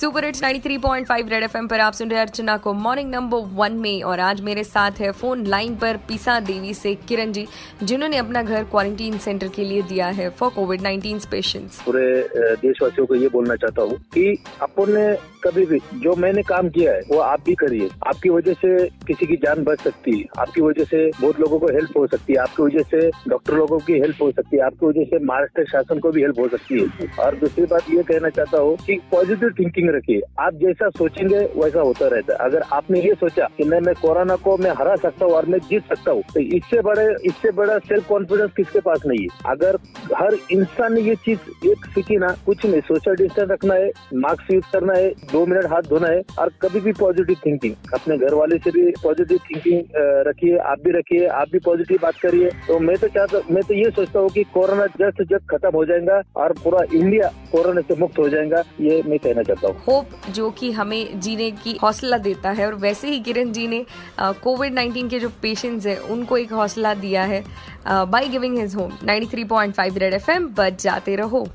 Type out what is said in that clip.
Super hits 93.5 red FM पर आप सुन रहे अर्चना को मॉर्निंग नंबर वन में। और आज मेरे साथ है फ़ोन लाइन पर पीसा देवी से किरण जी, जिन्होंने अपना घर क्वारंटीन सेंटर के लिए दिया है फॉर कोविड 19 पेशेंट्स पूरे देशवासियों को ये बोलना चाहता हूँ कि अपन ने कभी भी जो मैंने काम किया है, वो आप भी करिए। आपकी वजह से किसी की जान बच सकती है, आपकी वजह से बहुत लोगों को हेल्प हो सकती है, आपकी वजह से डॉक्टर लोगों की हेल्प हो सकती है, आपकी वजह से महाराष्ट्र शासन को भी हेल्प हो सकती है। और दूसरी बात ये कहना चाहता हूँ कि पॉजिटिव थिंकिंग रखिए। आप जैसा सोचेंगे, वैसा होता रहता है। अगर आपने ये सोचा कि नहीं, मैं कोरोना को मैं हरा सकता हूँ और मैं जीत सकता हूँ तो इससे बड़े, इससे बड़ा सेल्फ कॉन्फिडेंस किसके पास नहीं है? अगर हर इंसान ने ये चीज़ एक सीखी ना, कुछ नहीं। सोशल डिस्टेंस रखना है मास्क यूज़ करना है, दो मिनट हाथ धोना है और कभी भी पॉजिटिव थिंकिंग अपने घर वाले से भी पॉजिटिव थिंकिंग रखिए, आप भी रखिए, आप भी पॉजिटिव बात करिए। तो मैं तो चाहता, मैं तो ये सोचता हूँ कि कोरोना जल्द से जल्द खत्म हो जाएगा और पूरा इंडिया कोरोना से मुक्त हो जाएगा, ये मैं कहना चाहता हूँ। होप जो कि हमें जीने की हौसला देता है और वैसे ही किरण जी ने कोविड 19 के जो पेशेंट्स हैं, उनको एक हौसला दिया है। By giving his home 93.5 red FM बच जाते रहो।